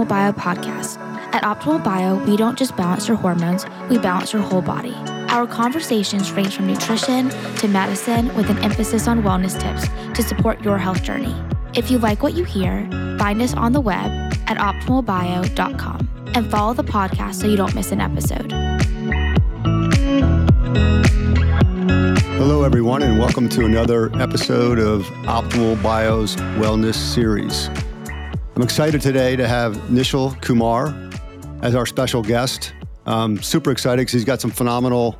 Optimal Bio podcast. At Optimal Bio, we don't just balance your hormones, we balance your whole body. Our conversations range from nutrition to medicine with an emphasis on wellness tips to support your health journey. If you like what you hear, find us on the web at optimalbio.com and follow the podcast so you don't miss an episode. Hello, everyone, and welcome to another episode of Optimal Bio's Wellness Series. I'm excited today to have Nishal Kumar as our special guest. I'm super excited because he's got some phenomenal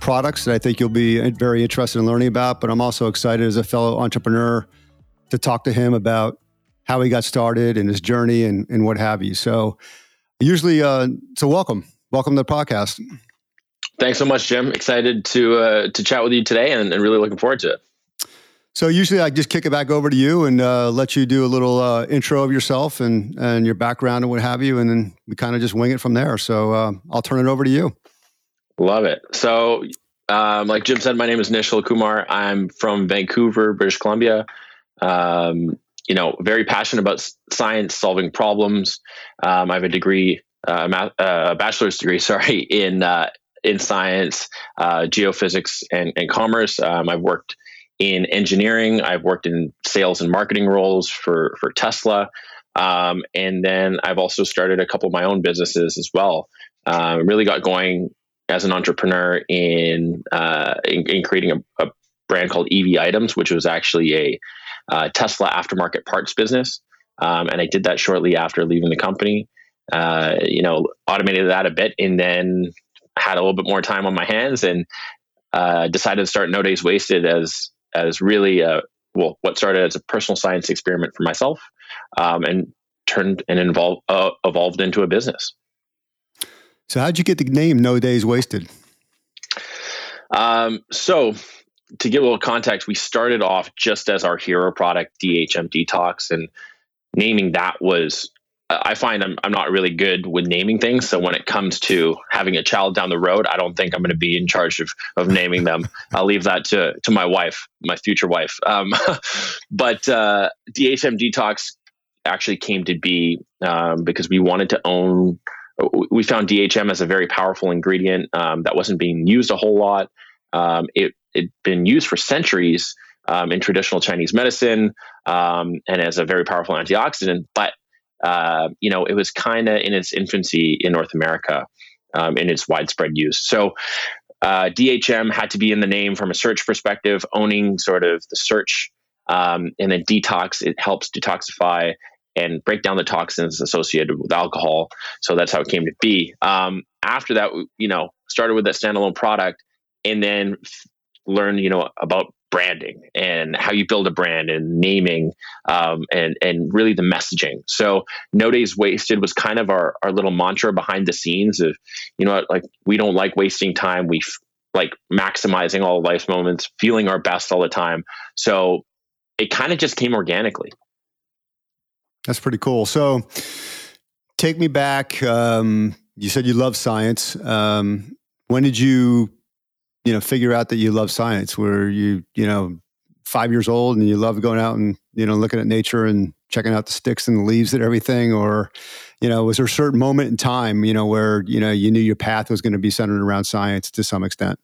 products that I think you'll be very interested in learning about. But I'm also excited as a fellow entrepreneur to talk to him about how he got started and his journey and, and what have you. So, usually, uh, so welcome. Welcome to the podcast. Thanks so much, Jim. Excited to uh, to chat with you today and, and really looking forward to it. So usually I just kick it back over to you and uh, let you do a little uh, intro of yourself and and your background and what have you, and then we kind of just wing it from there. So uh, I'll turn it over to you. Love it. So, um, like Jim said, my name is Nishal Kumar. I'm from Vancouver, British Columbia. Um, you know, very passionate about science, solving problems. Um, I have a degree, uh, uh, a bachelor's degree, sorry, in uh, in science, geophysics, and, and commerce. Um, I've worked in engineering. I've worked in sales and marketing roles for for Tesla, um, and then I've also started a couple of my own businesses as well. Uh, really got going as an entrepreneur in uh, in, in, creating a, a, brand called EV Items, which was actually a uh, Tesla aftermarket parts business, um, and I did that shortly after leaving the company. Uh, you know, automated that a bit, and then had a little bit more time on my hands and uh, decided to start No Days Wasted as as really a, well, what started as a personal science experiment for myself, um, and turned and involved uh, evolved into a business. So, how'd you get the name No Days Wasted? Um, so, to give a little context, we started off just as our hero product, DHM Detox, and naming that was I find I'm, I'm not really good with naming things. So when it comes to having a child down the road, I don't think I'm going to be in charge of, of naming them. I'll leave that to, to my wife, my future wife. Um, but uh, DHM Detox actually came to be um, because we wanted to own, we found DHM as a very powerful ingredient um, that wasn't being used a whole lot. Um, it had been used for centuries um, in traditional Chinese medicine um, and as a very powerful antioxidant, but uh, you know, it was kind of in its infancy in North America um, in its widespread use. So uh, DHM had to be in the name from a search perspective, owning sort of the search. Um, and then detox, it helps detoxify and break down the toxins associated with alcohol. So that's how it came to be. Um, after that, you know, started with that standalone product and then f- learned, you know, about branding and how you build a brand and naming um, and and really the messaging. So no days wasted was kind of our our little mantra behind the scenes of you know like we don't like wasting time. We f- like maximizing all life's moments, feeling our best all the time. So it kind of just came organically. That's pretty cool. So take me back. Um, you said you love science. Um, when did you you know figure out that you love science where you you know five years old and you love going out and you know looking at nature and checking out the sticks and the leaves and everything or you know was there a certain moment in time you know where you know you knew your path was going to be centered around science to some extent?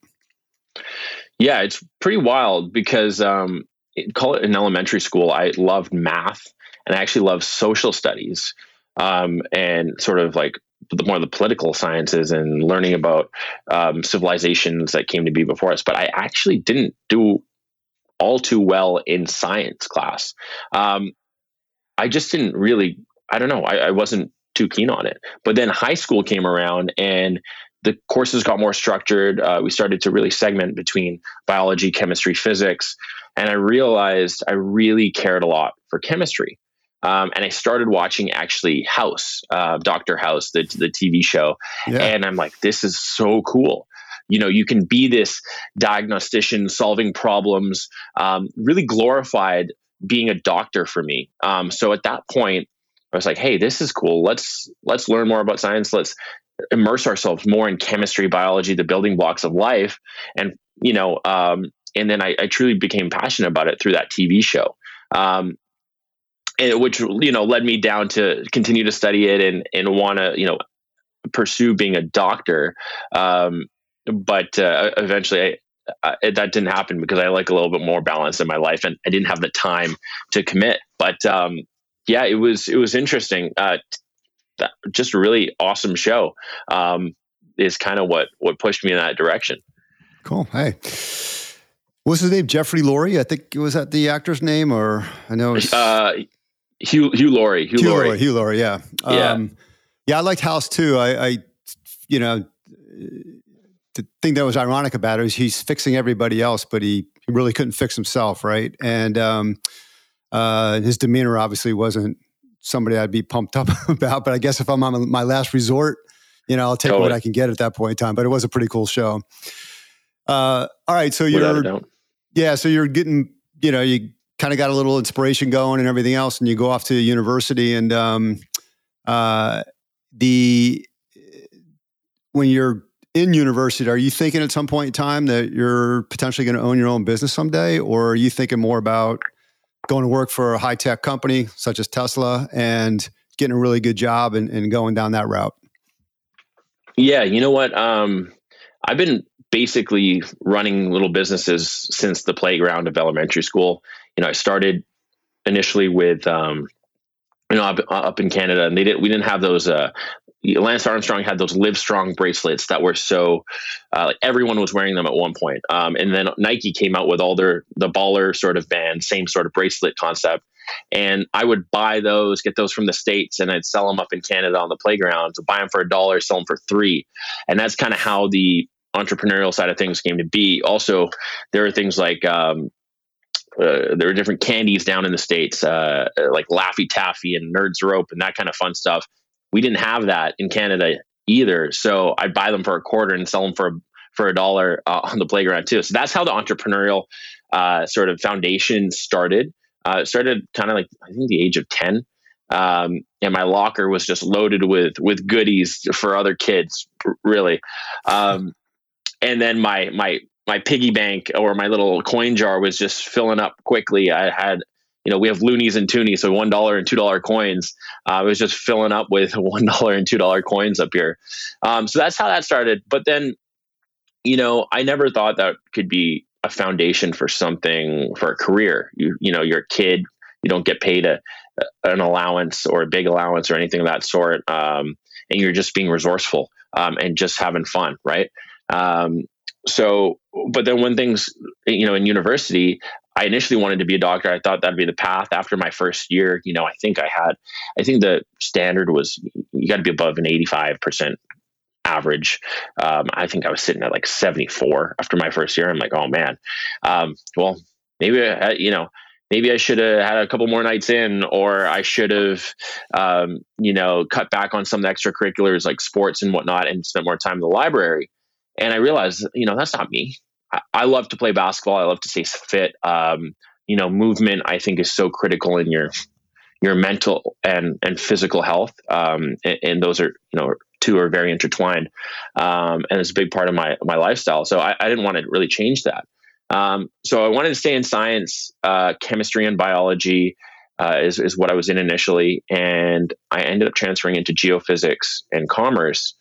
Yeah it's pretty wild because um call it in elementary school i loved math and i actually loved social studies um, and sort of like the more the political sciences and learning about um, civilizations that came to be before us. But I actually didn't do all too well in science class. Um, I just didn't really. I don't know. I, I wasn't too keen on it. But then high school came around and the courses got more structured. Uh, we started to really segment between biology, chemistry, physics. And I realized I really cared a lot for chemistry. Um, and I started watching actually House, uh, Doctor House, the the TV show, yeah. and I'm like, this is so cool. You know, you can be this diagnostician solving problems, um, really glorified being a doctor for me. Um, so at that point, I was like, hey, this is cool. Let's let's learn more about science. Let's immerse ourselves more in chemistry, biology, the building blocks of life, and you know, um, and then I, I, truly became passionate about it through that TV show. Um, and which you know led me down to continue to study it and and want to you know pursue being a doctor. Um, but uh, eventually, I, uh, that didn't happen because I like a little bit more balance in my life, and I didn't have the time to commit. But um, yeah, it was it was interesting. Uh, just a really awesome show. Um, is kind of what what pushed me in that direction. Cool. Hey. What's his name? Jeffrey Lurie. I think it was that the actor's name, or I know. Uh, Hugh Hugh Laurie. Hugh, Hugh Laurie. Hugh Laurie. Yeah. Yeah. Um, yeah. I liked House too. I, I, you know, the thing that was ironic about it is he's fixing everybody else, but he, he really couldn't fix himself, right? And um, uh, his demeanor obviously wasn't somebody I'd be pumped up about. But I guess if I'm on my last resort, you know, I'll take totally. what I can get at that point in time. But it was a pretty cool show. Uh, all right, so you're yeah, so you're getting you know you kind of got a little inspiration going and everything else, and you go off to university and um, uh, the when you're in university, are you thinking at some point in time that you're potentially going to own your own business someday, or are you thinking more about going to work for a high tech company such as Tesla and getting a really good job and, and going down that route? Yeah, you know what? Um, I've been basically running little businesses since the playground of elementary school. You know, I started initially with um, you know up, up in Canada, and they didn't we didn't have those uh, Lance Armstrong had those Live Strong bracelets that were so uh, like everyone was wearing them at one point. Um, and then Nike came out with all their the baller sort of band, same sort of bracelet concept. And I would buy those, get those from the states, and I'd sell them up in Canada on the playground. So buy them for a dollar, sell them for three, and that's kind of how the entrepreneurial side of things came to be. Also, there are things like um, uh, there are different candies down in the states, uh, like Laffy Taffy and Nerds Rope and that kind of fun stuff we didn't have that in Canada either. So I'd buy them for a quarter and sell them for for a dollar uh, on the playground too. So that's how the entrepreneurial uh, sort of foundation started. Uh, it started kind of like I think the age of ten, um, and my locker was just loaded with with goodies for other kids, really. Um, and then my my my piggy bank or my little coin jar was just filling up quickly. I had you know, we have loonies and toonies, so one dollar and two dollar coins. Uh, I was just filling up with one dollar and two dollar coins up here. Um, so that's how that started. But then, you know, I never thought that could be a foundation for something for a career. You you know, you're a kid, you don't get paid a, an allowance or a big allowance or anything of that sort, um, and you're just being resourceful um, and just having fun, right? Um, so but then when things you know in university I initially wanted to be a doctor. I thought that'd be the path. After my first year, you know, I think I had, I think the standard was you got to be above an 85% average. Um, I think I was sitting at like 74 after my first year. I'm like, oh man, um, well, maybe, I, you know, maybe I should have had a couple more nights in, or I should have, um, you know, cut back on some of the extracurriculars like sports and whatnot and spent more time in the library. And I realized, you know, that's not me. I, love to play basketball. I love to stay fit. Um, you know, movement I think is so critical in your your mental and and physical health. Um, and, and, those are you know two are very intertwined, um, and it's a big part of my my lifestyle. So I, I didn't want to really change that. Um, so I wanted to stay in science, uh, chemistry, and biology. Uh, is, is what I was in initially, and I ended up transferring into geophysics and commerce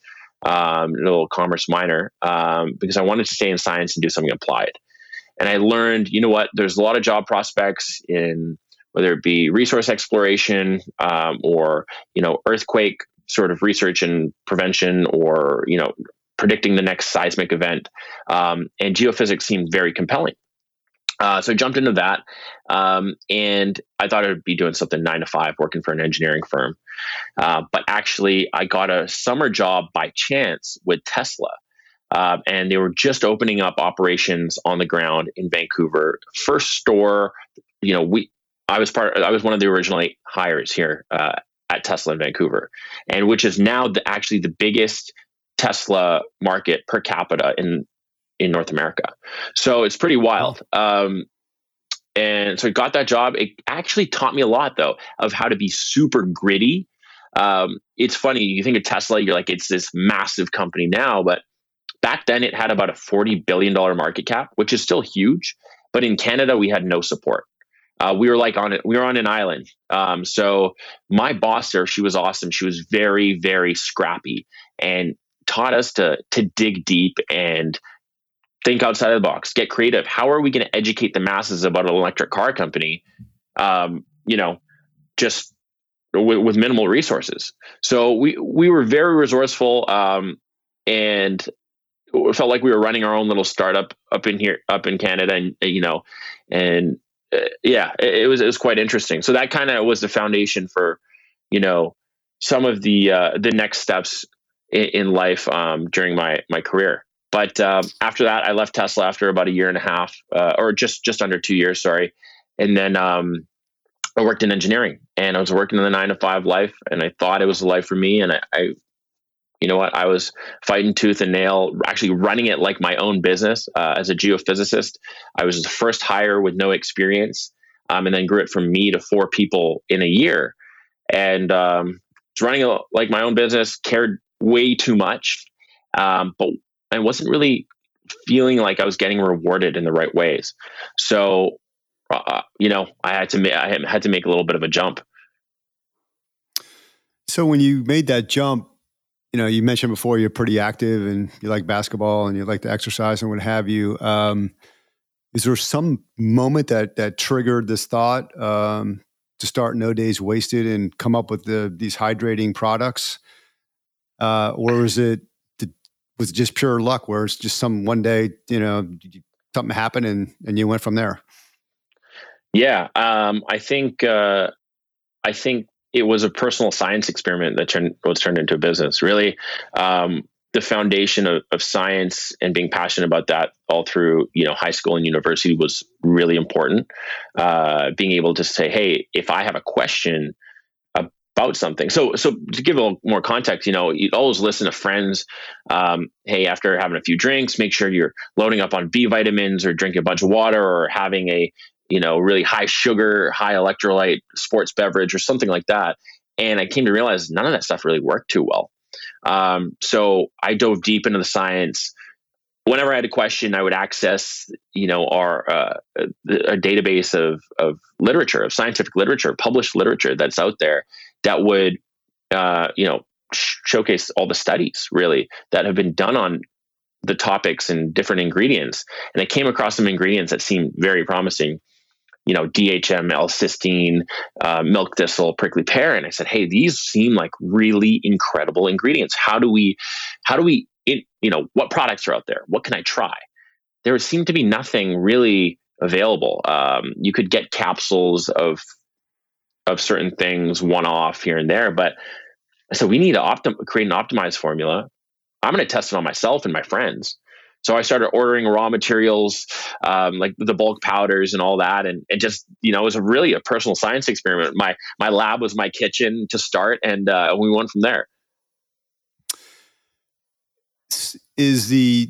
um, a little commerce minor, um, because I wanted to stay in science and do something applied. And I learned, you know what, there's a lot of job prospects in whether it be resource exploration um, or, you know, earthquake sort of research and prevention or, you know, predicting the next seismic event. Um, and geophysics seemed very compelling. Uh, so I jumped into that, um, and I thought I'd be doing something nine to five, working for an engineering firm. Uh, but actually, I got a summer job by chance with Tesla, uh, and they were just opening up operations on the ground in Vancouver. First store, you know, we I was part. I was one of the original hires here uh, at Tesla in Vancouver, and which is now the, actually the biggest Tesla market per capita in in North America. So it's pretty wild. Um, and so I got that job. It actually taught me a lot, though, of how to be super gritty. Um, it's funny, you think of Tesla, you're like, it's this massive company now, but back then it had about a $40 billion market cap, which is still huge. But in Canada, we had no support. uh, we were like on it. We were on an island. Um, so my boss there, she was awesome. She was very, very scrappy and taught us to to dig deep and think outside of the box, get creative. How are we going to educate the masses about an electric car company? Um, you know, just with, with, minimal resources. So we we were very resourceful, um, and it felt like we were running our own little startup up in here, up in Canada, and you know, and uh, yeah, it, it, was it was quite interesting. So that kind of was the foundation for, you know, some of the uh, the next steps in, in life um, during my my career. But um, after that, I left Tesla after about a year and a half, uh, or just just under two years, sorry. And then um, I worked in engineering, and I was working in the nine to five life, and I thought it was the life for me. And I, I you know what, I was fighting tooth and nail, actually running it like my own business uh, as a geophysicist. I was the first hire with no experience, um, and then grew it from me to four people in a year, and um, running it like my own business. Cared way too much, um, but I wasn't really feeling like I was getting rewarded in the right ways. So, uh, you know, I had to ma- I had to make a little bit of a jump. So when you made that jump, you know, you mentioned before you're pretty active and you like basketball and you like to exercise and what have you. Um, is there some moment that that triggered this thought um, to start No Days Wasted and come up with the, these hydrating products, uh, or was it was just pure luck, where it's just some one day, you know, something happened and and you went from there. Yeah, um, I think uh, I think it was a personal science experiment that turned was turned into a business. Really, um, the foundation of, of science and being passionate about that all through you know high school and university was really important. Uh, being able to say, hey, if I have a question about something. So, so to give a little more context, you know, you always listen to friends. Um, hey, after having a few drinks, make sure you're loading up on B vitamins or drinking a bunch of water or having a, you know, really high sugar, high electrolyte sports beverage or something like that. And I came to realize none of that stuff really worked too well. Um, so I dove deep into the science. Whenever I had a question, I would access, you know, our uh, a database of of literature, of scientific literature, published literature that's out there, that would, uh, you know, sh- showcase all the studies really that have been done on the topics and different ingredients. And I came across some ingredients that seemed very promising. You know, DHM, L-cysteine, uh, milk thistle, prickly pear, and I said, "Hey, these seem like really incredible ingredients. How do we, how do we, you know, what products are out there? What can I try?" There seemed to be nothing really available. Um, you could get capsules of of certain things one off here and there. But so we need to optim- create an optimized formula. I'm going to test it on myself and my friends. So I started ordering raw materials, um, like the bulk powders and all that, and it just you know it was a really a personal science experiment. My my lab was my kitchen to start, and uh, we went from there. Is the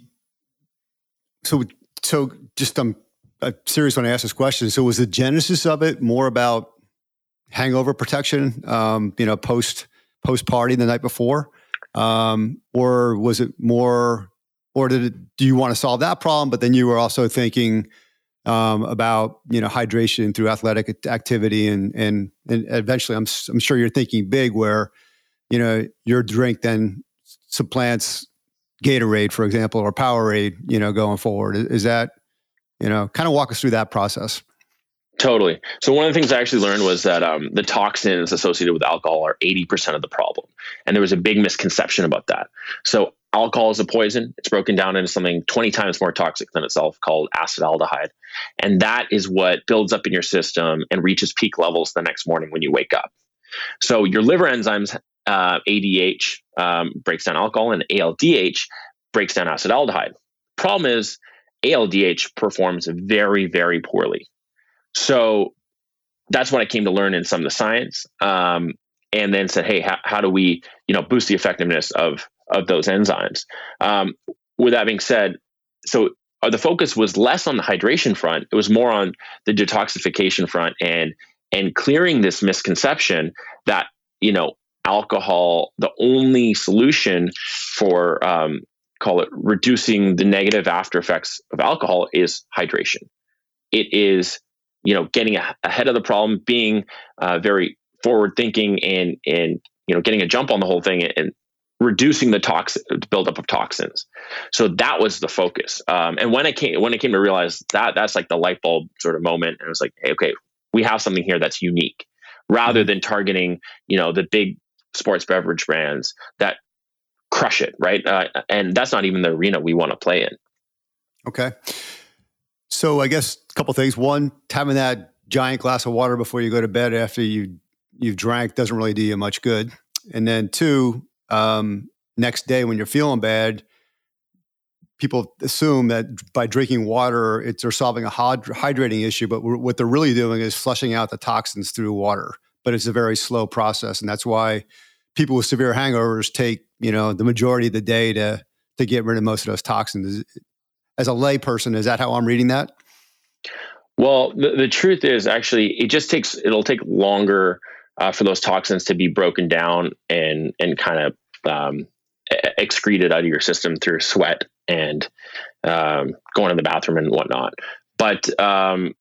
so so just I'm, I'm serious when I ask this question. So was the genesis of it more about hangover protection, um, you know, post post party the night before, um, or was it more, or did it, do you want to solve that problem? But then you were also thinking um, about you know hydration through athletic activity, and and and eventually, I'm I'm sure you're thinking big, where you know your drink then supplants Gatorade, for example, or Powerade, you know, going forward. Is that you know, kind of walk us through that process? Totally. So one of the things I actually learned was that um, the toxins associated with alcohol are 80% of the problem. And there was a big misconception about that. So alcohol is a poison. It's broken down into something 20 times more toxic than itself called acetaldehyde. And that is what builds up in your system and reaches peak levels the next morning when you wake up. So your liver enzymes, uh, ADH um, breaks down alcohol and ALDH breaks down acetaldehyde. Problem is ALDH performs very, very poorly. So that's what I came to learn in some of the science, um, and then said, hey, how, how, do we, you know, boost the effectiveness of of those enzymes? Um, with that being said, so uh, the focus was less on the hydration front; it was more on the detoxification front and and clearing this misconception that you know alcohol the only solution for um, call it reducing the negative after effects of alcohol is hydration. It is you know, getting ahead of the problem, being uh, very forward thinking, and and you know, getting a jump on the whole thing, and, reducing the toxin buildup of toxins. So that was the focus. Um, and when I came when I came to realize that that's like the light bulb sort of moment, and it was like, hey, okay, we have something here that's unique, rather mm-hmm. than targeting you know the big sports beverage brands that crush it, right? Uh, and that's not even the arena we want to play in. Okay. So I guess a couple things. One, having that giant glass of water before you go to bed after you you've drank doesn't really do you much good. And then two, um, next day when you're feeling bad, people assume that by drinking water, it's they're solving a hydrating issue. But what they're really doing is flushing out the toxins through water. But it's a very slow process, and that's why people with severe hangovers take you know the majority of the day to to get rid of most of those toxins. As a layperson, is that how I'm reading that? Well, the, the truth is actually it just takes it'll take longer uh, for those toxins to be broken down and and kind of um, excreted out of your system through sweat and um, going to the bathroom and whatnot. But um,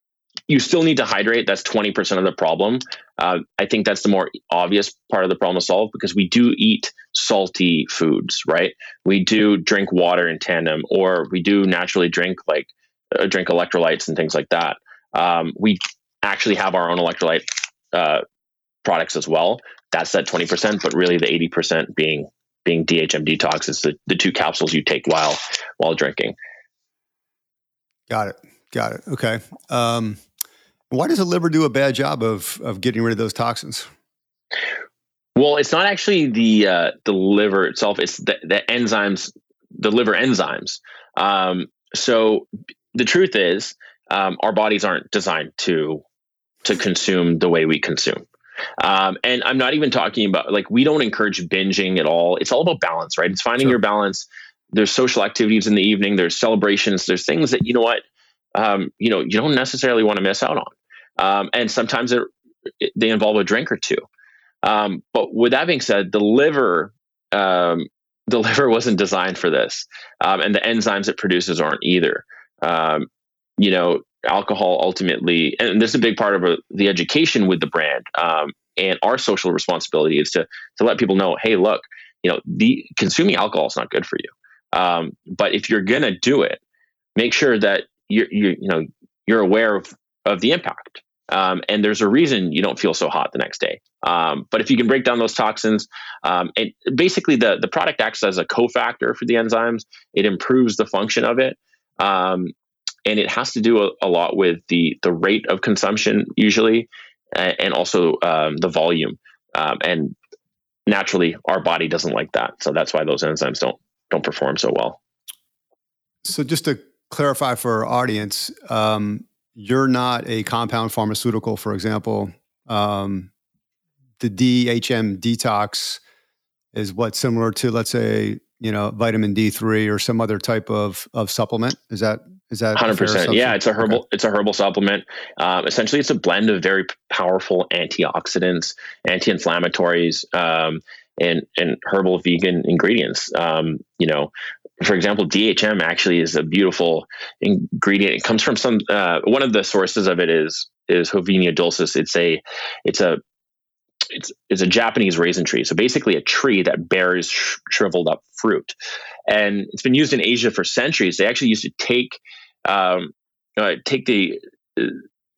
you still need to hydrate. That's 20% of the problem. Uh, I think that's the more obvious part of the problem to solve because we do eat salty foods, right? We do drink water in tandem, or we do naturally drink like uh, drink electrolytes and things like that. Um, we actually have our own electrolyte uh, products as well. That's that 20%, but really the 80% being being DHM detox is the, the two capsules you take while while drinking. Got it. Got it. Okay. Um, why does the liver do a bad job of of getting rid of those toxins? Well, it's not actually the uh, the liver itself; it's the, the enzymes, the liver enzymes. Um, so the truth is, um, our bodies aren't designed to to consume the way we consume. Um, and I'm not even talking about like we don't encourage binging at all. It's all about balance, right? It's finding sure. your balance. There's social activities in the evening. There's celebrations. There's things that you know what um, you know you don't necessarily want to miss out on um, and sometimes they involve a drink or two. Um, but with that being said the liver um, the liver wasn't designed for this. Um, and the enzymes it produces aren't either. Um, you know alcohol ultimately and this is a big part of a, the education with the brand and our social responsibility is to to let people know hey look you know the consuming alcohol is not good for you. But if you're gonna do it make sure that you're, you're you know you're aware of of the impact. Um, and there's a reason you don't feel so hot the next day. Um, but if you can break down those toxins, um, and basically the the product acts as a cofactor for the enzymes. It improves the function of it, um, and it has to do a, a, lot with the the rate of consumption usually, and also um, the volume. Um, and naturally, our body doesn't like that, so that's why those enzymes don't don't perform so well. So just to clarify for our audience, um, you're not a compound pharmaceutical, for example. Um, the DHM detox is what similar to, let's say, you know, vitamin D3 or some other type of of supplement. Is that is that hundred percent? Yeah, it's a herbal. Okay. It's a herbal supplement. Um, essentially, it's a blend of very powerful antioxidants, anti-inflammatories, um, and and herbal vegan ingredients. Um, you know, for example, DHM actually is a beautiful ingredient. It comes from some uh, one of the sources of it is is Hovenia dulcis. It's a it's a it's it's a Japanese raisin tree. So basically, a tree that bears sh- shriveled up fruit, and it's been used in Asia for centuries. They actually used to take um, uh, take the uh,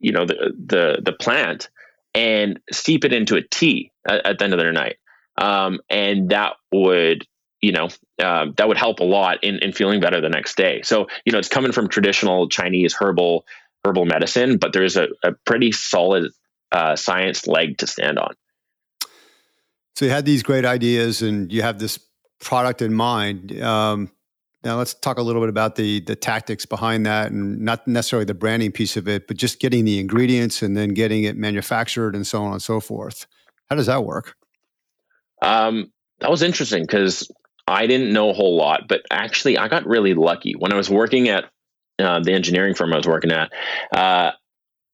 you know the the the plant and steep it into a tea at, at the end of their night, um, and that would you know, uh, that would help a lot in, in feeling better the next day. So, you know, it's coming from traditional Chinese herbal herbal medicine, but there's a, a pretty solid uh, science leg to stand on. So you had these great ideas, and you have this product in mind. Um, now let's talk a little bit about the the tactics behind that, and not necessarily the branding piece of it, but just getting the ingredients and then getting it manufactured and so on and so forth. How does that work? Um, that was interesting because I didn't know a whole lot, but actually, I got really lucky when I was working at uh, the engineering firm I was working at. Uh,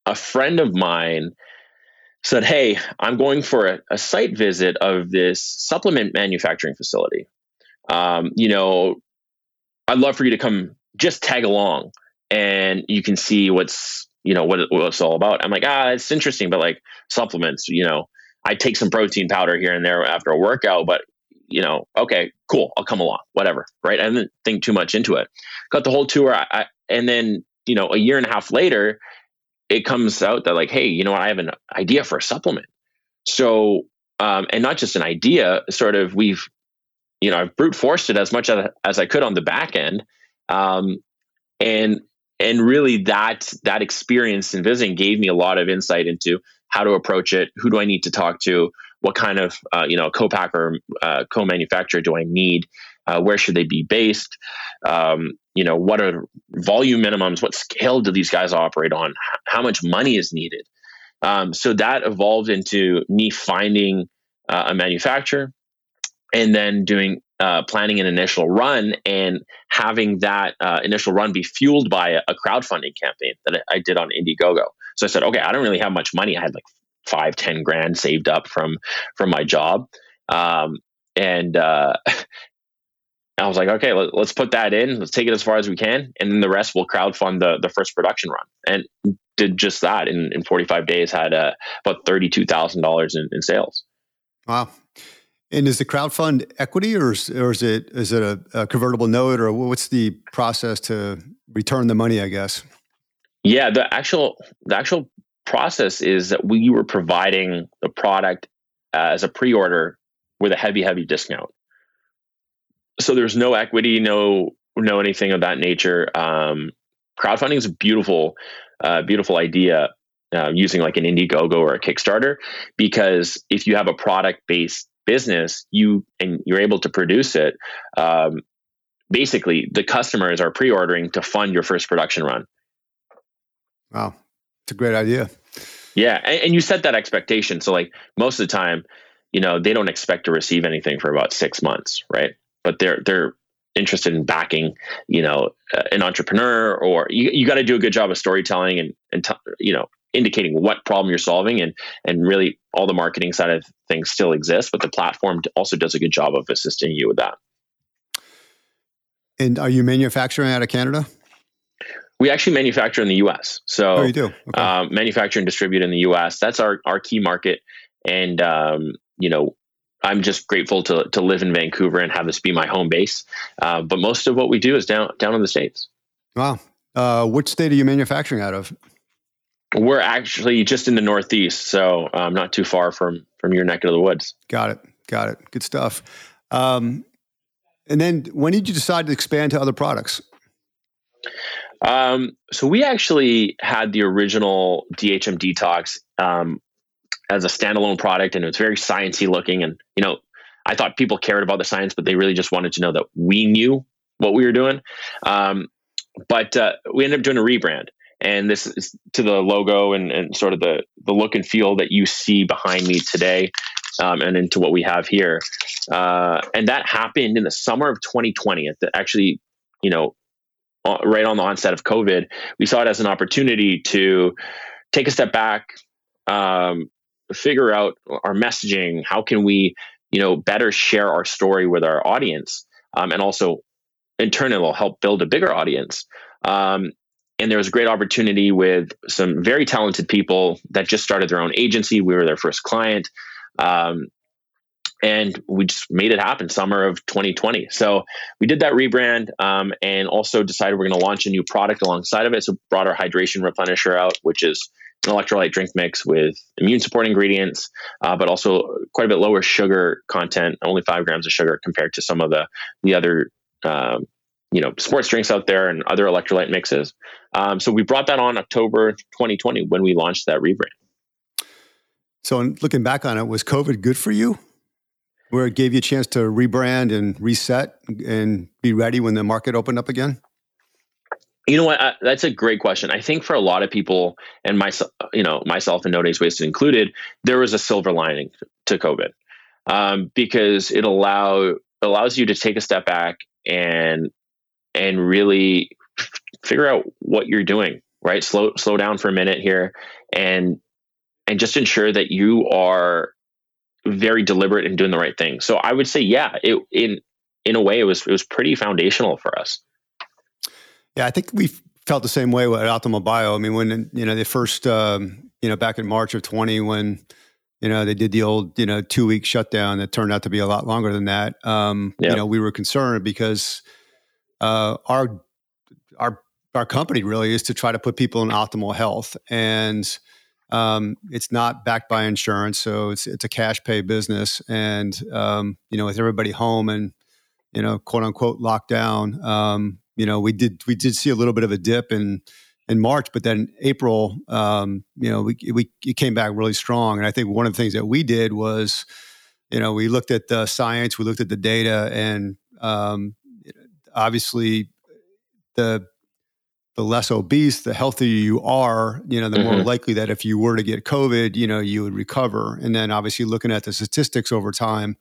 a friend of mine said, "Hey, I'm going for a, a site visit of this supplement manufacturing facility. Um, you know, I'd love for you to come, just tag along, and you can see what's you know, what, what it's all about. I'm like, ah, it's interesting, but like supplements, you know, I take some protein powder here and there after a workout, but you know, okay, cool, I'll come along, whatever, right? I didn't think too much into it. Got the whole tour, I, I, and then you know, a year and a half later, it comes out that like, hey, you know what, I have an idea for a supplement. So, um, and not just an idea, sort of, we've, you know, I've brute forced it as much as, as I could on the back end, um, and and really that that experience in visiting gave me a lot of insight into how to approach it, who do I need to talk to, what kind of uh, you know co-packer uh, co-manufacturer do I need, uh, where should they be based, um, you know what are volume minimums, what scale do these guys operate on, how much money is needed. Um, so that evolved into me finding uh, a manufacturer and then doing uh, planning an initial run and having that uh, initial run be fueled by a, a crowdfunding campaign that I, I, did on Indiegogo. So I said, okay, I don't really have much money. I had like five, ten grand saved up from from my job, um, and uh, I was like, okay, let, us put that in. Let's take it as far as we can, and then the rest will crowdfund the the first production run. And did just that in, in 45 days. Had uh, about thirty two thousand dollars in sales. Wow, and is the crowdfund equity, or is, or is it is it a, a, convertible note, or what's the process to return the money? I guess. Yeah, the actual the actual process is that we were providing the product uh, as a pre-order with a heavy, heavy discount. So there's no equity, no no anything of that nature. Um, crowdfunding is a beautiful, uh, beautiful idea. Uh, using like an Indiegogo or a Kickstarter, because if you have a product based business, you and you're able to produce it. Um, basically, the customers are pre-ordering to fund your first production run. Wow, it's a great idea. Yeah, and, and you set that expectation. So, like most of the time, you know, they don't expect to receive anything for about six months, right? But they're they're interested in backing, you know, uh, an entrepreneur, or you, you got to do a good job of storytelling and and t- you know indicating what problem you're solving and and really all the marketing side of things still exists but the platform also does a good job of assisting you with that and are you manufacturing out of canada we actually manufacture in the us so oh, you do okay. um, manufacture and distribute in the us that's our our key market and um, you know I'm just grateful to to live in Vancouver and have this be my home base. Uh, but most of what we do is down down in the states. Wow. Uh, which state are you manufacturing out of? We're actually just in the Northeast, so um, not too far from from your neck of the woods. Got it. Got it. Good stuff. Um, and then, when did you decide to expand to other products? Um, so we actually had the original DHM Detox um, as a standalone product, and it was very sciencey looking. And you know, I thought people cared about the science, but they really just wanted to know that we knew what we were doing. Um, but uh, we ended up doing a rebrand and this is to the logo and, and sort of the the look and feel that you see behind me today um, and into what we have here uh, and that happened in the summer of 2020 at the, actually you know right on the onset of covid we saw it as an opportunity to take a step back um, figure out our messaging how can we you know better share our story with our audience um, and also in turn it will help build a bigger audience um, and there was a great opportunity with some very talented people that just started their own agency. We were their first client. Um, and we just made it happen summer of 2020 so we did that rebrand um, and also decided we're going to launch a new product alongside of it so brought our hydration replenisher out which is an electrolyte drink mix with immune support ingredients uh, but also quite a bit lower sugar content only five grams of sugar compared to some of the the other um, you know sports drinks out there and other electrolyte mixes. Um, so we brought that on October 2020 when we launched that rebrand. So looking back on it, was COVID good for you? Where it gave you a chance to rebrand and reset and be ready when the market opened up again? You know what? I, that's a great question. I think for a lot of people, and myself, you know, myself and No Days Wasted included, there was a silver lining to COVID um, because it allow allows you to take a step back and and really figure out what you're doing right slow slow down for a minute here and and just ensure that you are very deliberate in doing the right thing so i would say yeah it in in a way it was it was pretty foundational for us yeah i think we felt the same way at Optimal Bio. I mean, when you know they first, um, you know, back in March of twenty, when you know they did the old, you know, two week shutdown that turned out to be a lot longer than that. Um, yep. You know, we were concerned because uh, our our our company really is to try to put people in optimal health, and um, it's not backed by insurance, so it's it's a cash pay business, and um, you know, with everybody home and you know, quote unquote lockdown, um, you know, we did we did see a little bit of a dip in in March, but then April, um, you know, we we it came back really strong. And I think one of the things that we did was, you know, we looked at the science, we looked at the data, and um, obviously the the less obese, the healthier you are, you know, the mm-hmm. more likely that if you were to get COVID, you know, you would recover. And then obviously looking at the statistics over time,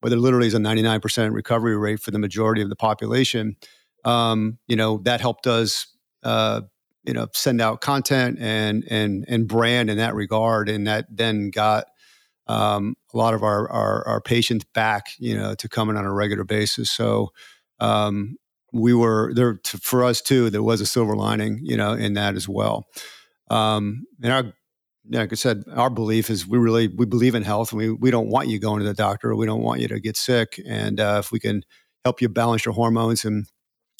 where there literally is a 99% recovery rate for the majority of the population, um, you know, that helped us, uh, you know, send out content and and and brand in that regard, and that then got um, a lot of our, our, our patients back, you know, to coming on a regular basis. So um, we were there to, for us too. There was a silver lining, you know, in that as well. Um, and our like I said, our belief is we really we believe in health, and we we don't want you going to the doctor. We don't want you to get sick, and uh, if we can help you balance your hormones and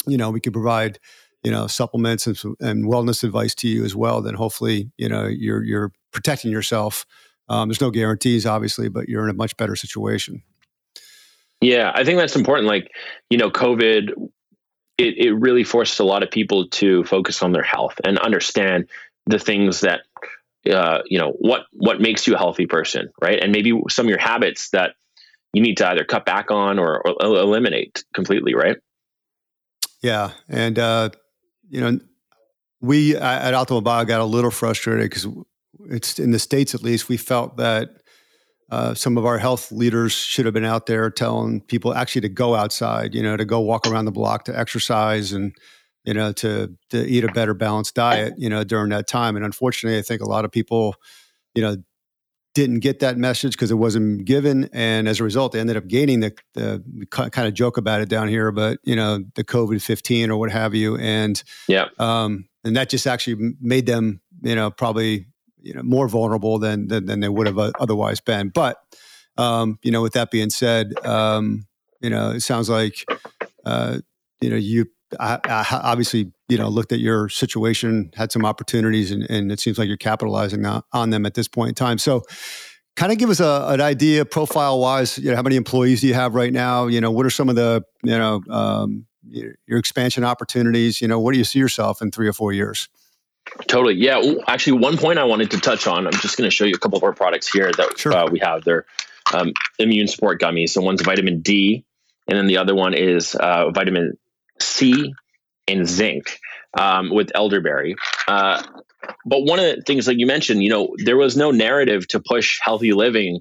you know, we can provide, you know, supplements and, and wellness advice to you as well. Then hopefully, you know, you're you're protecting yourself. Um, there's no guarantees, obviously, but you're in a much better situation. Yeah, I think that's important. Like, you know, COVID, it, it really forced a lot of people to focus on their health and understand the things that, uh, you know, what what makes you a healthy person, right? And maybe some of your habits that you need to either cut back on or, or eliminate completely, right? Yeah, and uh, you know, we at Bio got a little frustrated because it's in the states at least we felt that uh, some of our health leaders should have been out there telling people actually to go outside, you know, to go walk around the block, to exercise, and you know, to to eat a better balanced diet, you know, during that time. And unfortunately, I think a lot of people, you know, didn't get that message because it wasn't given, and as a result, they ended up gaining the, the we kind of joke about it down here, but you know the COVID fifteen or what have you, and yeah, um, and that just actually made them you know probably you know more vulnerable than than, than they would have otherwise been. But um, you know, with that being said, um, you know, it sounds like uh, you know you I, I obviously you know looked at your situation, had some opportunities, and, and it seems like you're capitalizing on, on them at this point in time. So, kind of give us a, an idea, profile wise. You know, how many employees do you have right now? You know, what are some of the you know um, your, your expansion opportunities? You know, what do you see yourself in three or four years? Totally. Yeah. Actually, one point I wanted to touch on. I'm just going to show you a couple of our products here that sure. uh, we have. They're um, immune support gummies. So one's vitamin D, and then the other one is uh, vitamin C and zinc um, with elderberry. Uh, but one of the things, like you mentioned, you know, there was no narrative to push healthy living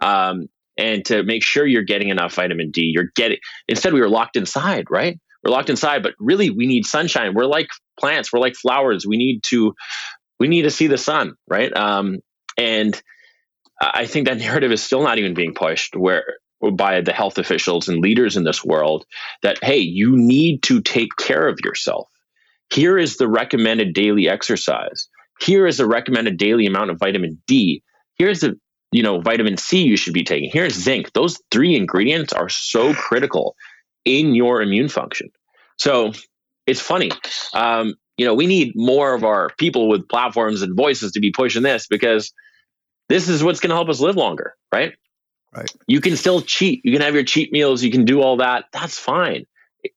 um, and to make sure you're getting enough vitamin D. You're getting instead we were locked inside, right? We're locked inside, but really we need sunshine. We're like plants. We're like flowers. We need to we need to see the sun, right? Um, and I think that narrative is still not even being pushed. Where by the health officials and leaders in this world that, hey, you need to take care of yourself. Here is the recommended daily exercise. Here is the recommended daily amount of vitamin D. Here's the you know vitamin C you should be taking. Here's zinc. Those three ingredients are so critical in your immune function. So it's funny. Um, you know, we need more of our people with platforms and voices to be pushing this because this is what's going to help us live longer, right? Right. You can still cheat. You can have your cheat meals. You can do all that. That's fine.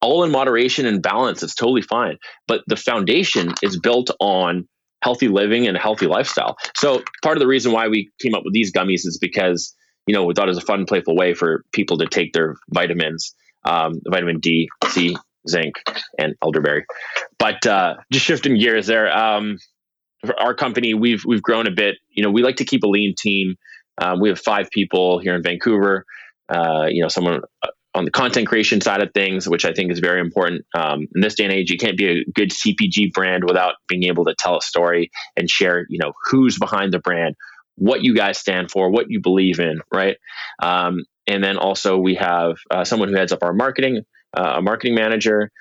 All in moderation and balance. It's totally fine. But the foundation is built on healthy living and a healthy lifestyle. So part of the reason why we came up with these gummies is because you know we thought it was a fun, playful way for people to take their vitamins, um, vitamin D, C, zinc, and elderberry. But uh, just shifting gears there. Um, our company, we've we've grown a bit. You know, we like to keep a lean team. Um, we have five people here in Vancouver. Uh, you know, someone uh, on the content creation side of things, which I think is very important. Um, in this day and age, you can't be a good CPG brand without being able to tell a story and share, you know, who's behind the brand, what you guys stand for, what you believe in, right? Um, and then also we have uh, someone who heads up our marketing, uh, a marketing manager,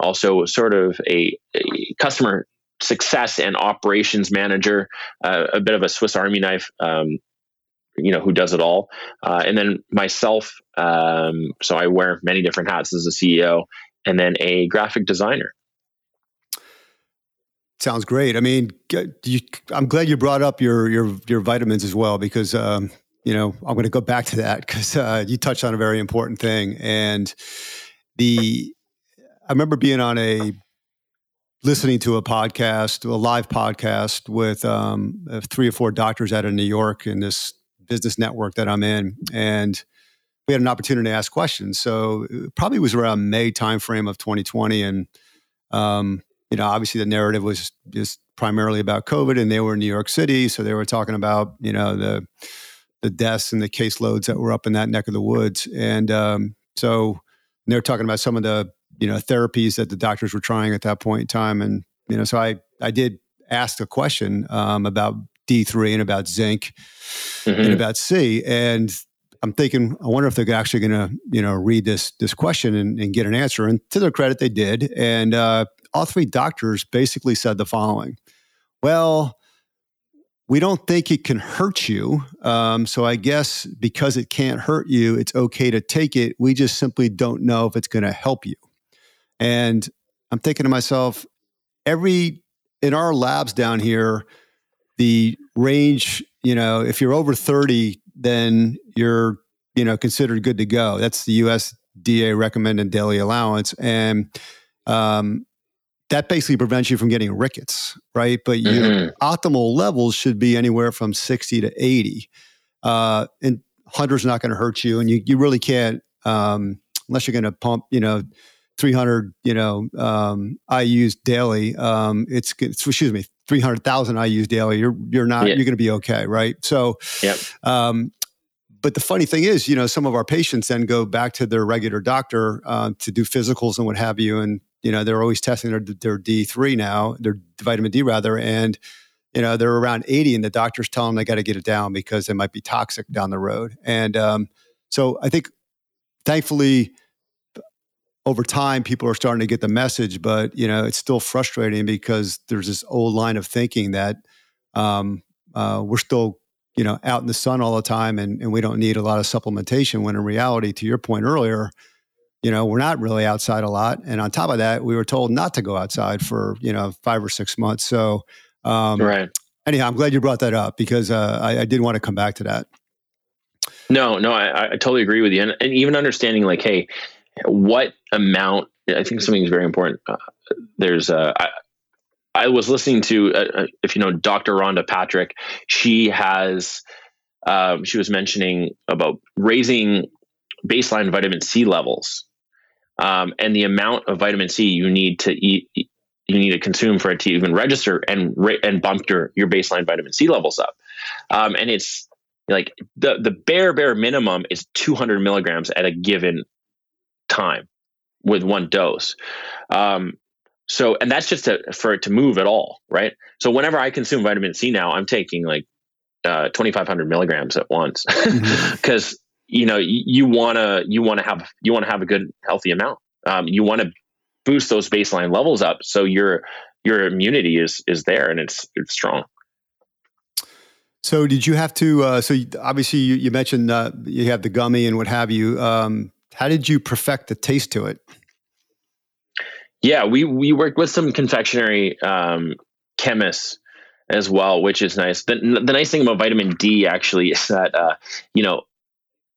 also sort of a, a customer success and operations manager, uh, a bit of a Swiss Army knife. Um, you know who does it all, uh, and then myself. Um, so I wear many different hats as a CEO, and then a graphic designer. Sounds great. I mean, you, I'm glad you brought up your your your vitamins as well because um, you know I'm going to go back to that because uh, you touched on a very important thing. And the I remember being on a listening to a podcast, a live podcast with um, uh, three or four doctors out of New York in this business network that I'm in, and we had an opportunity to ask questions. So it probably was around May timeframe of 2020, and um, you know, obviously the narrative was just primarily about COVID, and they were in New York City, so they were talking about you know the the deaths and the caseloads that were up in that neck of the woods, and um, so they were talking about some of the you know therapies that the doctors were trying at that point in time, and you know, so I I did ask a question um, about D three and about zinc mm-hmm. and about C, and I'm thinking, I wonder if they're actually going to, you know, read this this question and, and, get an answer. And to their credit, they did. And uh, all three doctors basically said the following Well, we don't think it can hurt you. Um, so I guess because it can't hurt you, it's okay to take it. We just simply don't know if it's going to help you. And I'm thinking to myself, every in our labs down here, the range, you know, if you're over 30, then you're, you know, considered good to go. That's the USDA recommended daily allowance. And um, that basically prevents you from getting rickets, right? But your mm-hmm. optimal levels should be anywhere from 60 to 80. Uh, and 100's not going to hurt you. And you, you really can't, um, unless you're going to pump, you know, 300, you know, um, IUs daily. Um, it's, excuse me, 300,000 IUs daily. You're, you're not, yeah. you're going to be okay. Right. So, yep. um, but the funny thing is, you know, some of our patients then go back to their regular doctor uh, to do physicals and what have you, and you know, they're always testing their, their D3 now, their vitamin D rather. And, you know, they're around 80 and the doctors tell them they got to get it down because it might be toxic down the road. And um, so I think thankfully, over time, people are starting to get the message, but you know, it's still frustrating because there's this old line of thinking that um, uh, we're still, you know, out in the sun all the time, and, and we don't need a lot of supplementation. When in reality, to your point earlier, you know, we're not really outside a lot. And on top of that, we were told not to go outside for, you know, five or six months. So, um, right. anyhow, I'm glad you brought that up because uh, I, I, did want to come back to that. No, no, I, I totally agree with you. And, and, even understanding like, hey, what amount, I think something is very important. Uh, there's, uh, I, I was listening to, uh, uh if you know, Dr. Rhonda Patrick, she has, um, she was mentioning about raising baseline vitamin C levels um, and the amount of vitamin C you need to eat, you need to consume for it to even register and and bump your your baseline vitamin C levels up. Um, and it's like the the bare bare minimum is 200 milligrams at a given time with one dose. Um, so, and that's just to, for it to move at all, right? So, whenever I consume vitamin C now, I'm taking like uh, 2,500 milligrams at once because mm-hmm. you know you want to you want to have you want to have a good healthy amount um, you want to boost those baseline levels up so your your immunity is is there and it's it's strong so did you have to uh, so obviously you, you mentioned uh, you have the gummy and what have you um, how did you perfect the taste to it yeah we we worked with some confectionery um, chemists as well, which is nice. The, the nice thing about vitamin D actually is that uh, you know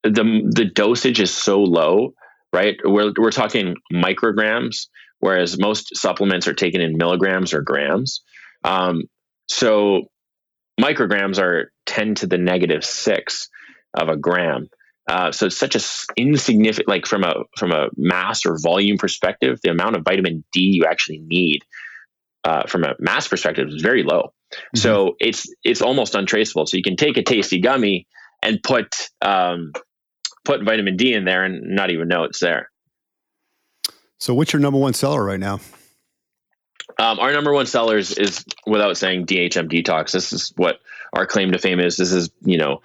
the the dosage is so low, right? We're we're talking micrograms, whereas most supplements are taken in milligrams or grams. Um, so micrograms are ten to the negative six of a gram. Uh, so it's such a insignificant, like from a from a mass or volume perspective, the amount of vitamin D you actually need uh, from a mass perspective is very low. Mm-hmm. So it's it's almost untraceable. So you can take a tasty gummy and put um, put vitamin D in there and not even know it's there. So, what's your number one seller right now? Um, our number one sellers is, without saying, DHM Detox. This is what our claim to fame is. This is, you know,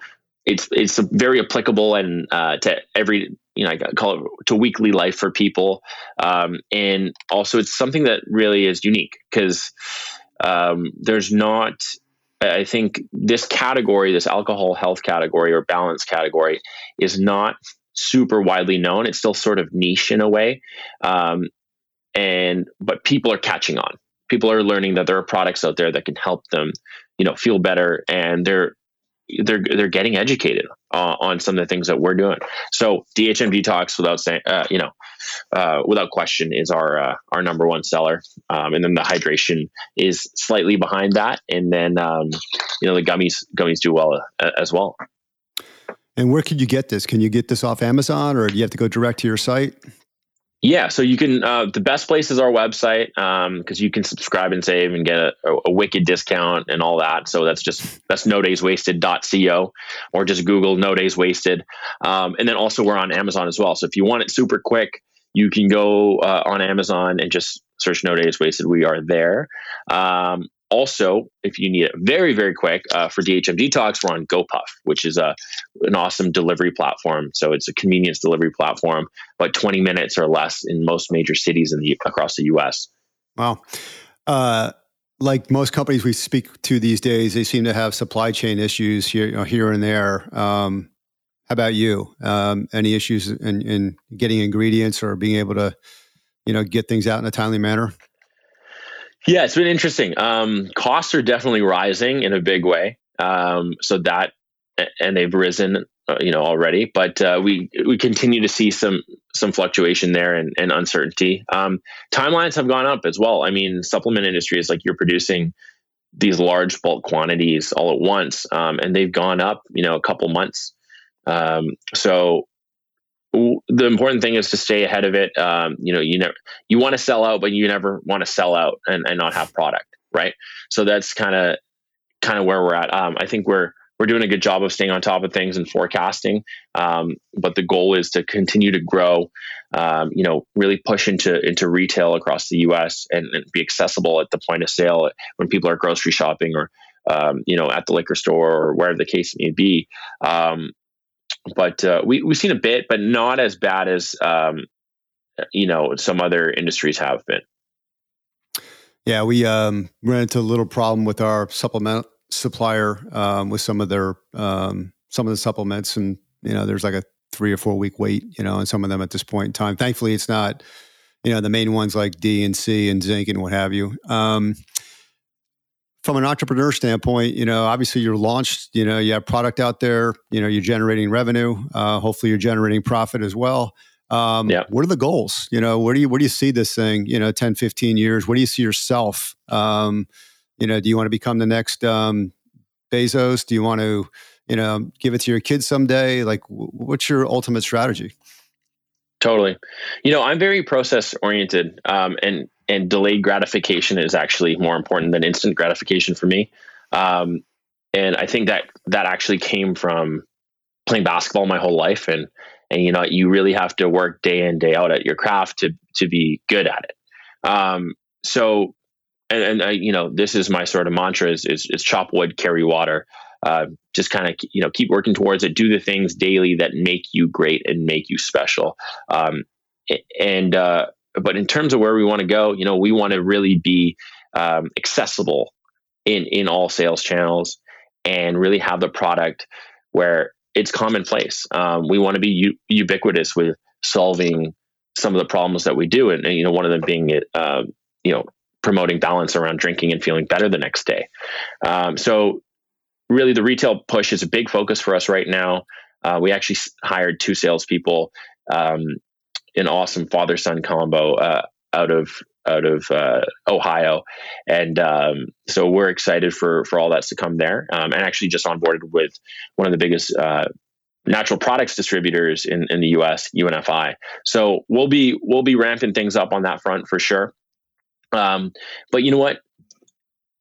it's it's very applicable and uh, to every you know I call it to weekly life for people, um, and also it's something that really is unique because um, there's not. I think this category, this alcohol health category or balance category, is not super widely known. It's still sort of niche in a way, um, and but people are catching on. People are learning that there are products out there that can help them, you know, feel better, and they're they're they're getting educated uh, on some of the things that we're doing. So DHM detox, without saying, uh, you know, uh, without question, is our uh, our number one seller. Um, and then the hydration is slightly behind that, and then um, you know the gummies gummies do well uh, as well. And where can you get this? Can you get this off Amazon, or do you have to go direct to your site? Yeah, so you can. Uh, the best place is our website because um, you can subscribe and save and get a, a, wicked discount and all that. So that's just that's no days wasted.co or just Google no days wasted. Um, and then also we're on Amazon as well. So if you want it super quick, you can go uh, on Amazon and just search no days wasted. We are there. Um, also, if you need it very, very quick uh, for DHM Detox, we're on GoPuff, which is a an awesome delivery platform. So it's a convenience delivery platform, but 20 minutes or less in most major cities in the across the U.S. Wow. Uh, like most companies we speak to these days, they seem to have supply chain issues here, you know, here and there. Um, how about you? Um, any issues in, in getting ingredients or being able to, you know, get things out in a timely manner? Yeah, it's been interesting. Um, costs are definitely rising in a big way. Um, so that, and they've risen, uh, you know, already. But uh, we we continue to see some some fluctuation there and, and uncertainty. Um, timelines have gone up as well. I mean, supplement industry is like you're producing these large bulk quantities all at once, um, and they've gone up, you know, a couple months. Um, so the important thing is to stay ahead of it. Um, you know, you never you want to sell out, but you never want to sell out and, and not have product, right? So that's kind of kind of where we're at. Um, I think we're we're doing a good job of staying on top of things and forecasting. Um, but the goal is to continue to grow. Um, you know, really push into into retail across the U.S. And, and, be accessible at the point of sale when people are grocery shopping or um, you know at the liquor store or wherever the case may be. Um, but uh, we we've seen a bit, but not as bad as um, you know some other industries have been. Yeah, we um, ran into a little problem with our supplement supplier um, with some of their um, some of the supplements, and you know, there's like a three or four week wait, you know, and some of them at this point in time. Thankfully, it's not, you know, the main ones like D and C and zinc and what have you. From an entrepreneur standpoint, you know, obviously you're launched, you know, you have product out there, you know, you're generating revenue. Uh, hopefully you're generating profit as well. Um, yeah. What are the goals? You know, where do you, where do you see this thing, you know, 10, 15 years? Where do you see yourself? Um, you know, do you want to become the next um, Bezos? Do you want to, you know, give it to your kids someday? Like, w- what's your ultimate strategy? Totally. You know, I'm very process oriented. Um, and and delayed gratification is actually more important than instant gratification for me. Um, and I think that that actually came from playing basketball my whole life, and and you know you really have to work day in day out at your craft to to be good at it. Um, so, and, and I, you know this is my sort of mantra is is, is chop wood, carry water. Uh, just kind of you know keep working towards it. Do the things daily that make you great and make you special. Um, and uh, but in terms of where we want to go, you know, we want to really be um, accessible in in all sales channels and really have the product where it's commonplace. Um, we want to be u- ubiquitous with solving some of the problems that we do, and, and you know, one of them being uh, you know, promoting balance around drinking and feeling better the next day. Um, so, really, the retail push is a big focus for us right now. Uh, we actually hired two salespeople um, an awesome father son combo uh, out of out of uh, Ohio, and um, so we're excited for for all that's to come there. Um, and actually, just onboarded with one of the biggest uh, natural products distributors in, in the U.S., UNFI. So we'll be we'll be ramping things up on that front for sure. Um, but you know what?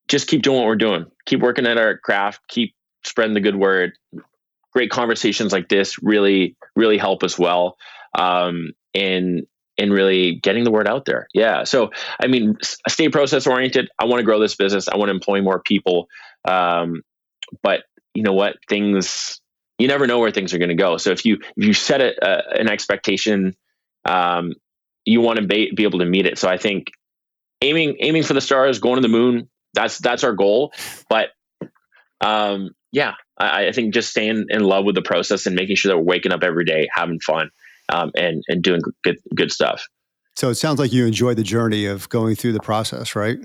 Just keep doing what we're doing. Keep working at our craft. Keep spreading the good word. Great conversations like this really really help as well. Um, in in really getting the word out there. Yeah. So, I mean, stay process oriented. I want to grow this business. I want to employ more people. Um, but you know what? Things you never know where things are going to go. So if you if you set a, a, an expectation, um, you want to be, be able to meet it. So I think aiming aiming for the stars, going to the moon, that's that's our goal. But um, yeah, I, I, think just staying in love with the process and making sure that we're waking up every day, having fun, um, and and doing good good stuff. So it sounds like you enjoy the journey of going through the process, right?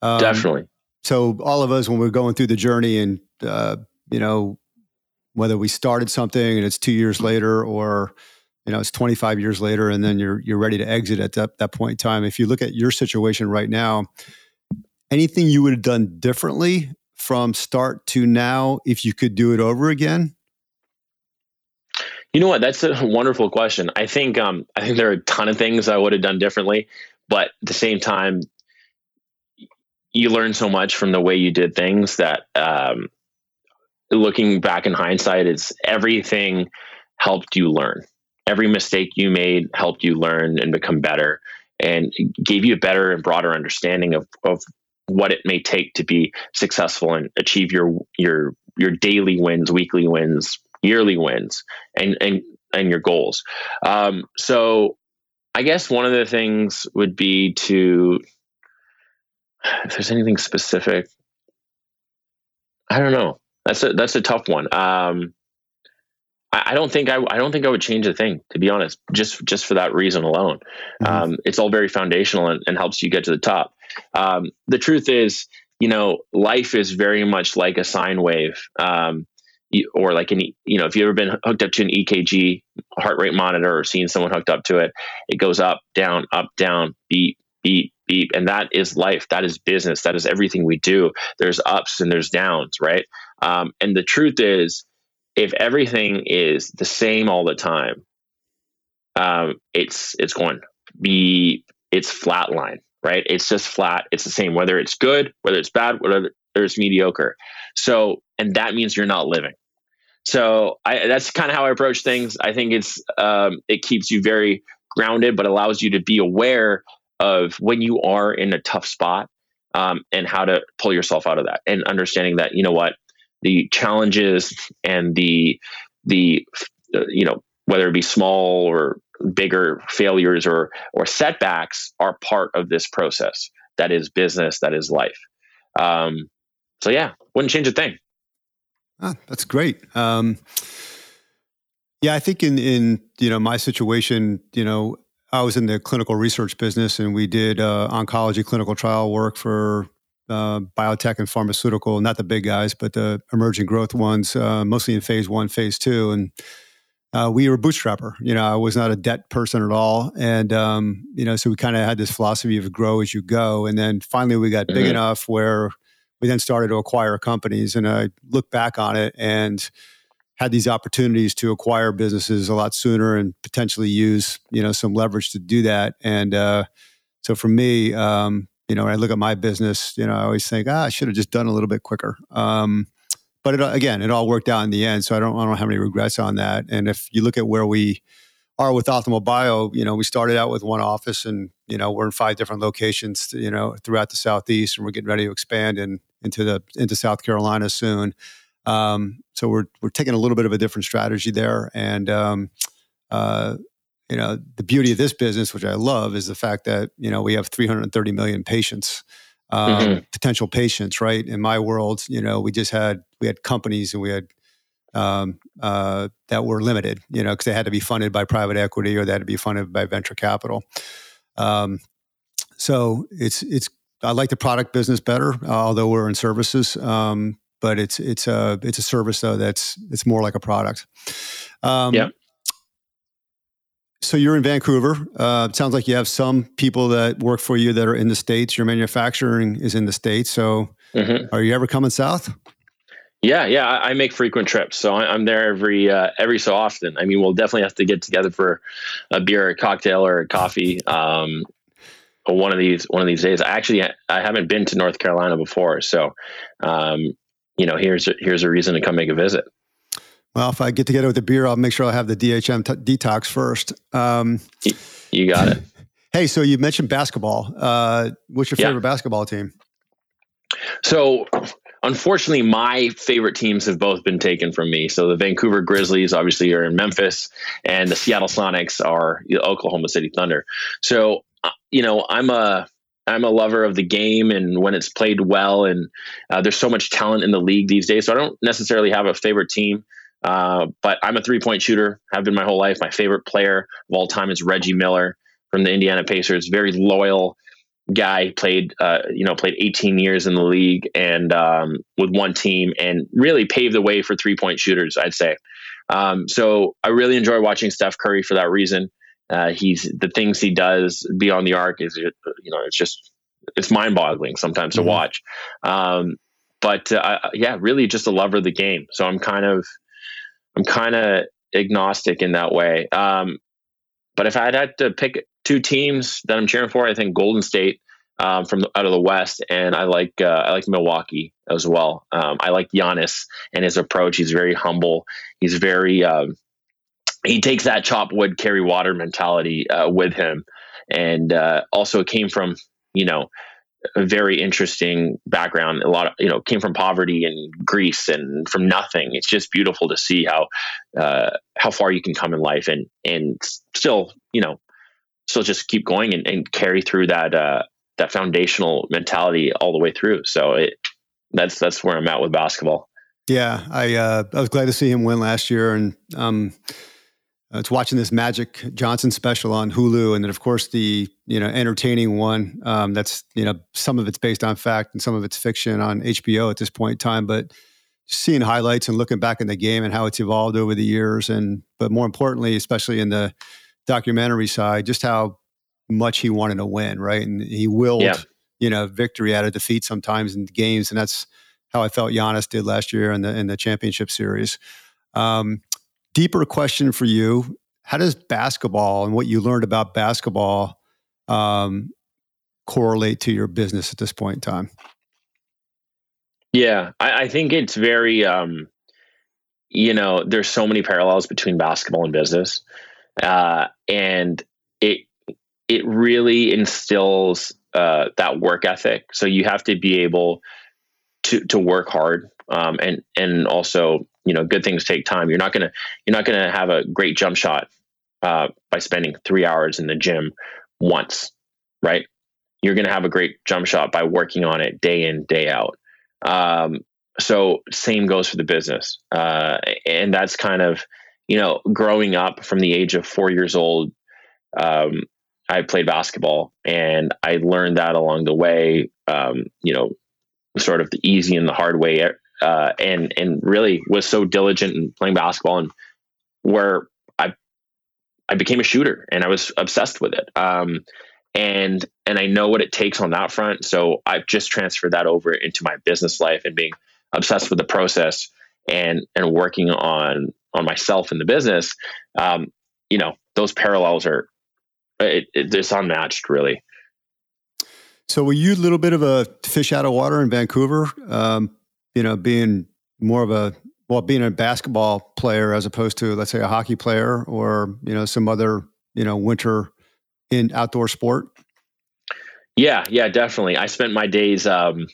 Um, Definitely. So all of us, when we're going through the journey, and uh, you know, whether we started something and it's two years later, or you know it's 25 years later, and then you're you're ready to exit at that that point in time. If you look at your situation right now, anything you would have done differently from start to now if you could do it over again? You know what? That's a wonderful question. I think um, I think there are a ton of things I would have done differently, but at the same time, you learn so much from the way you did things that um, looking back in hindsight, it's everything helped you learn. Every mistake you made helped you learn and become better, and gave you a better and broader understanding of of what it may take to be successful and achieve your your your daily wins, weekly wins, yearly wins, and and and your goals. Um, so, I guess one of the things would be to, if there's anything specific, I don't know. That's a that's a tough one. Um, I, don't think I, I don't think I would change a thing to be honest. Just just for that reason alone, mm-hmm. um, it's all very foundational and, and helps you get to the top. Um, the truth is, you know, life is very much like a sine wave. Um, or like any you know if you've ever been hooked up to an ekg heart rate monitor or seen someone hooked up to it it goes up down up down beep beep beep and that is life that is business that is everything we do there's ups and there's downs right um, and the truth is if everything is the same all the time um, it's it's going to be it's flatline right? It's just flat. It's the same, whether it's good, whether it's bad, whether it's mediocre. So, and that means you're not living. So I, that's kind of how I approach things. I think it's um, it keeps you very grounded, but allows you to be aware of when you are in a tough spot um, and how to pull yourself out of that, and understanding that you know what the challenges and the the uh, you know whether it be small or bigger failures or or setbacks are part of this process. That is business. That is life. Um, so yeah, wouldn't change a thing. Ah, that's great. Um, yeah, I think in in you know my situation, you know, I was in the clinical research business, and we did uh, oncology clinical trial work for uh, biotech and pharmaceutical, not the big guys, but the emerging growth ones, uh, mostly in phase one, phase two, and uh, we were a bootstrapper. You know, I was not a debt person at all, and um, you know, so we kind of had this philosophy of grow as you go. And then finally, we got mm-hmm. big enough where we then started to acquire companies. And I look back on it and had these opportunities to acquire businesses a lot sooner and potentially use you know some leverage to do that. And uh, so for me, um, you know, when I look at my business, you know, I always think, ah, I should have just done a little bit quicker. Um, but it, again, it all worked out in the end. So I don't, I don't have any regrets on that. And if you look at where we are with Optimal Bio, you know, we started out with one office and, you know, we're in five different locations, you know, throughout the Southeast and we're getting ready to expand in, into the, into South Carolina soon. Um, so we're, we're taking a little bit of a different strategy there. And, um, uh, you know, the beauty of this business, which I love, is the fact that, you know, we have 330 million patients um, mm-hmm. potential patients, right? In my world, you know, we just had we had companies and we had um, uh, that were limited, you know, because they had to be funded by private equity or they had to be funded by venture capital. Um, so it's it's I like the product business better, although we're in services. Um, but it's it's a it's a service though that's it's more like a product. Um, yeah so you're in Vancouver. Uh, sounds like you have some people that work for you that are in the states. Your manufacturing is in the states. So, mm-hmm. are you ever coming south? Yeah, yeah, I, make frequent trips, so I'm there every uh, every so often. I mean, we'll definitely have to get together for a beer, a cocktail, or a coffee. Um, one of these one of these days. I actually I haven't been to North Carolina before, so um, you know, here's a, here's a reason to come make a visit. Well, if I get together with the beer, I'll make sure I have the DHM t- detox first. Um, you got it. hey, so you mentioned basketball. Uh, what's your favorite yeah. basketball team? So unfortunately, my favorite teams have both been taken from me. So the Vancouver Grizzlies obviously are in Memphis, and the Seattle Sonics are the Oklahoma City Thunder. So you know, I'm a I'm a lover of the game and when it's played well, and uh, there's so much talent in the league these days. So I don't necessarily have a favorite team. Uh, but I'm a three point shooter, have been my whole life. My favorite player of all time is Reggie Miller from the Indiana Pacers. Very loyal guy, played uh, you know played 18 years in the league and um, with one team, and really paved the way for three point shooters. I'd say. Um, so I really enjoy watching Steph Curry for that reason. Uh, he's the things he does beyond the arc is you know it's just it's mind boggling sometimes mm-hmm. to watch. Um, but uh, yeah, really just a lover of the game. So I'm kind of I'm kind of agnostic in that way. Um, but if I had to pick two teams that I'm cheering for, I think Golden State um, from the, out of the West, and I like uh, I like Milwaukee as well. Um, I like Giannis and his approach. He's very humble. He's very um, he takes that chop wood carry water mentality uh, with him, and uh, also it came from you know a very interesting background. A lot of you know came from poverty in Greece and from nothing. It's just beautiful to see how uh, how far you can come in life and and still you know still just keep going and, and carry through that uh, that foundational mentality all the way through. So it that's that's where I'm at with basketball. Yeah, I uh, I was glad to see him win last year, and um, it's watching this Magic Johnson special on Hulu, and then of course the you know entertaining one. Um, that's you know some of it's based on fact and some of it's fiction on HBO at this point in time. But seeing highlights and looking back in the game and how it's evolved over the years, and but more importantly, especially in the documentary side, just how much he wanted to win, right? And he willed yeah. you know victory out of defeat sometimes in games, and that's how I felt Giannis did last year in the in the championship series. Um, deeper question for you. How does basketball and what you learned about basketball um, correlate to your business at this point in time? Yeah i, I think it's very um, you know there's so many parallels between basketball and business uh, and it it really instills uh, that work ethic. So you have to be able to to work hard um, and and also you know good things take time. You're not gonna you're not gonna have a great jump shot uh, by spending three hours in the gym once right? You're gonna have a great jump shot by working on it day in day out. Um, so same goes for the business. Uh, and that's kind of you know growing up from the age of four years old um, i played basketball and i learned that along the way um, you know sort of the easy and the hard way uh, and and really was so diligent in playing basketball and where I I became a shooter and I was obsessed with it. Um, and and I know what it takes on that front. So I've just transferred that over into my business life and being obsessed with the process and and working on on myself in the business. Um, you know, those parallels are it, it, it's unmatched, really. So were you a little bit of a fish out of water in Vancouver? Um, you know, being more of a well, being a basketball player as opposed to let's say a hockey player or you know some other you know winter in outdoor sport. Yeah, yeah, definitely. I spent my days um,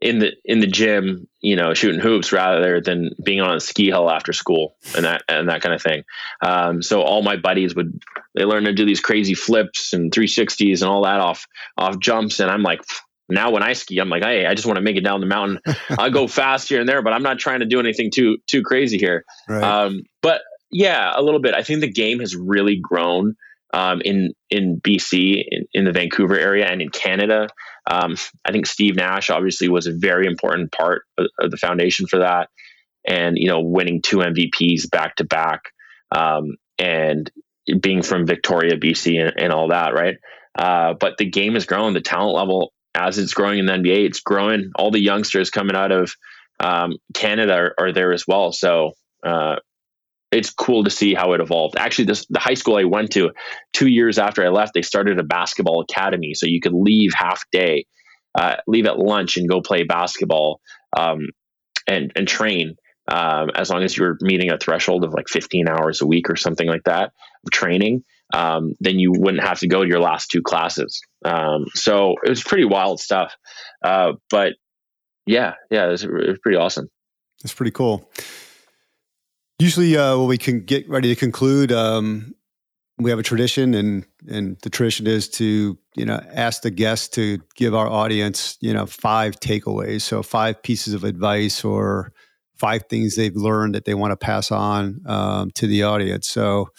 in the in the gym, you know, shooting hoops rather than being on a ski hill after school and that and that kind of thing. Um, so all my buddies would they learn to do these crazy flips and 360s and all that off off jumps, and I'm like, now when I ski, I'm like, hey, I just want to make it down the mountain. I'll go fast here and there, but I'm not trying to do anything too too crazy here. Right. Um, but yeah, a little bit. I think the game has really grown um, in in BC, in, in, the Vancouver area, and in Canada. Um, I think Steve Nash obviously was a very important part of, of, the foundation for that, and you know, winning two MVPs back to back, um, and being from Victoria, BC, and, and all that, right? Uh, but the game has grown. The talent level as it's growing in the NBA, it's growing. All the youngsters coming out of um, Canada are, are, there as well. So uh, it's cool to see how it evolved. Actually, this, the high school I went to, two years after I left, they started a basketball academy. So you could leave half day, uh, leave at lunch, and go play basketball um, and and train. Um, as long as you're meeting a threshold of like 15 hours a week or something like that of training, um, then you wouldn't have to go to your last two classes. Um, so it was pretty wild stuff. Uh, but yeah, yeah, it was, it was pretty awesome. That's pretty cool. Usually, uh, when we can get ready to conclude, um, we have a tradition, and and the tradition is to you know ask the guests to give our audience you know five takeaways, so five pieces of advice or five things they've learned that they want to pass on um, to the audience. So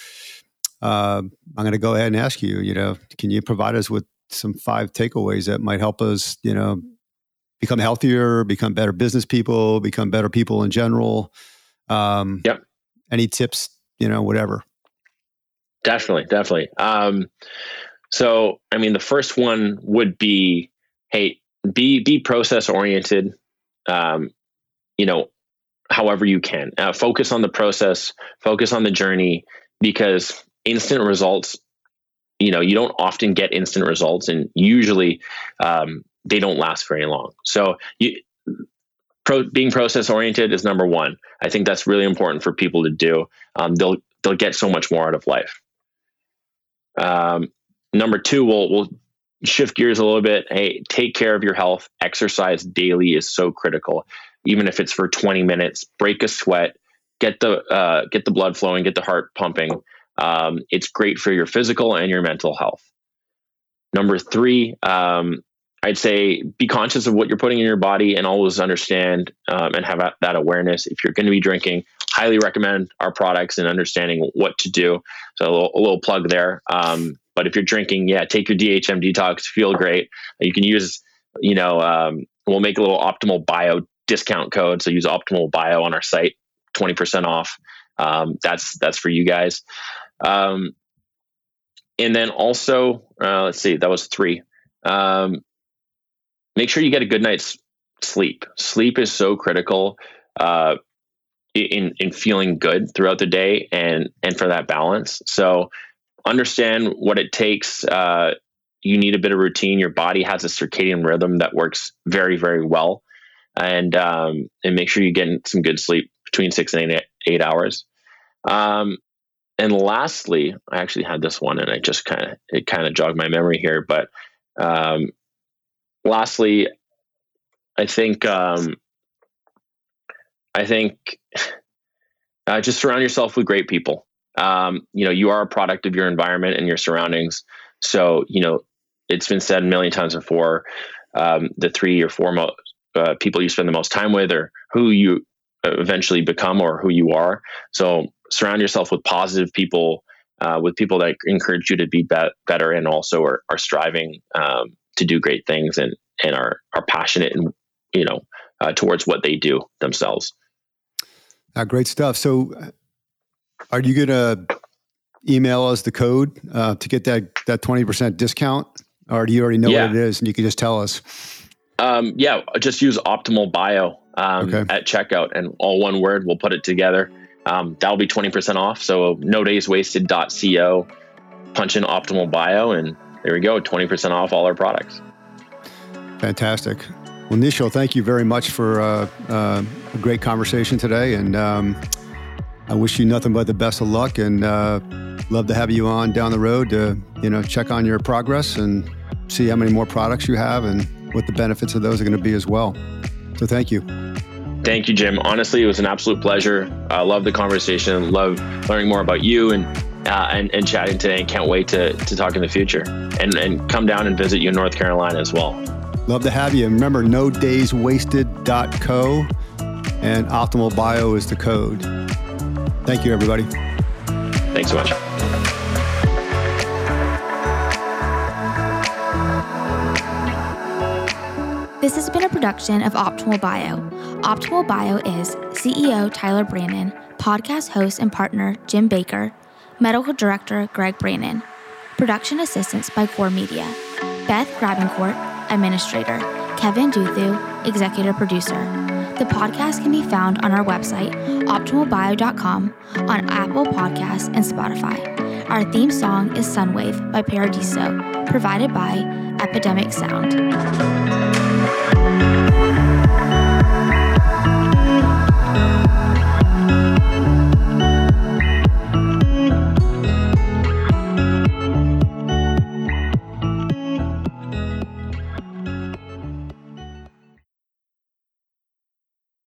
uh, I'm going to go ahead and ask you, you know, can you provide us with some five takeaways that might help us, you know, become healthier, become better business people, become better people in general? Um, yep. Any tips, you know, whatever. Definitely, definitely. Um, so, I mean, the first one would be, hey, be be process oriented. Um, you know, however you can. Uh, focus on the process, focus on the journey, because instant results, you know, you don't often get instant results, and usually um, they don't last very long. So you. Pro, being process oriented is number one. I think that's really important for people to do. Um, they'll they'll get so much more out of life. Um, number two, we'll we'll shift gears a little bit. Hey, take care of your health. Exercise daily is so critical even if it's for 20 minutes, break a sweat, get the uh, get the blood flowing, get the heart pumping. Um, it's great for your physical and your mental health. Number three, um, I'd say be conscious of what you're putting in your body and always understand um, and have that awareness. If you're going to be drinking, highly recommend our products and understanding what to do. So a little, a little plug there. Um, but if you're drinking, yeah, take your DHM detox, feel great. You can use, you know, um, we'll make a little optimal bio discount code. So use Optimal Bio on our site, 20% off. Um, that's that's for you guys. Um, and then also, uh, let's see, that was three. Um, make sure you get a good night's sleep. Sleep is so critical uh, in in feeling good throughout the day and and for that balance. So understand what it takes. Uh, you need a bit of routine. Your body has a circadian rhythm that works very very well and um, and make sure you get some good sleep between six and eight, eight hours. Um, and lastly, I actually had this one, and I just kind of it kind of jogged my memory here. But um, lastly, I think um, I think uh, just surround yourself with great people. Um, you know, you are a product of your environment and your surroundings. So, you know, it's been said a million times before. Um, the three or four mo- uh, people you spend the most time with or who you eventually become or who you are. So surround yourself with positive people, uh, with people that encourage you to be, be- better and also are, are striving um, to do great things and, and are, are passionate and, you know, uh, towards what they do themselves. Uh, great stuff. So are you going to email us the code uh, to get that, that 20% discount? Or do you already know yeah. what it is and you can just tell us? Um, yeah, just use Optimal Bio um, okay. at checkout and all one word. We'll put it together. Um, that'll be 20% off. So no days wasted.co, punch in Optimal Bio, and there we go 20% off all our products. Fantastic. Well, Nishal, thank you very much for uh, uh, a great conversation today. And um, I wish you nothing but the best of luck and uh, love to have you on down the road to, you know, check on your progress and see how many more products you have and what the benefits of those are going to be as well. So thank you. Thank you, Jim. Honestly, it was an absolute pleasure. I love the conversation. Love learning more about you and uh, and, and chatting today. And can't wait to, to talk in the future and, and come down and visit you in North Carolina as well. Love to have you. Remember, no days wasted.co and optimal bio is the code. Thank you, everybody. Thanks so much. This has been a production of Optimal Bio. Optimal Bio is CEO Tyler Brannon, podcast host and partner Jim Baker, medical director Greg Brannon, production assistance by Core Media, Beth Grabencourt, administrator, Kevin Duthu, executive producer. The podcast can be found on our website, optimalbio.com, on Apple Podcasts and Spotify. Our theme song is Sunwave by Paradiso, provided by Epidemic Sound. Thank you.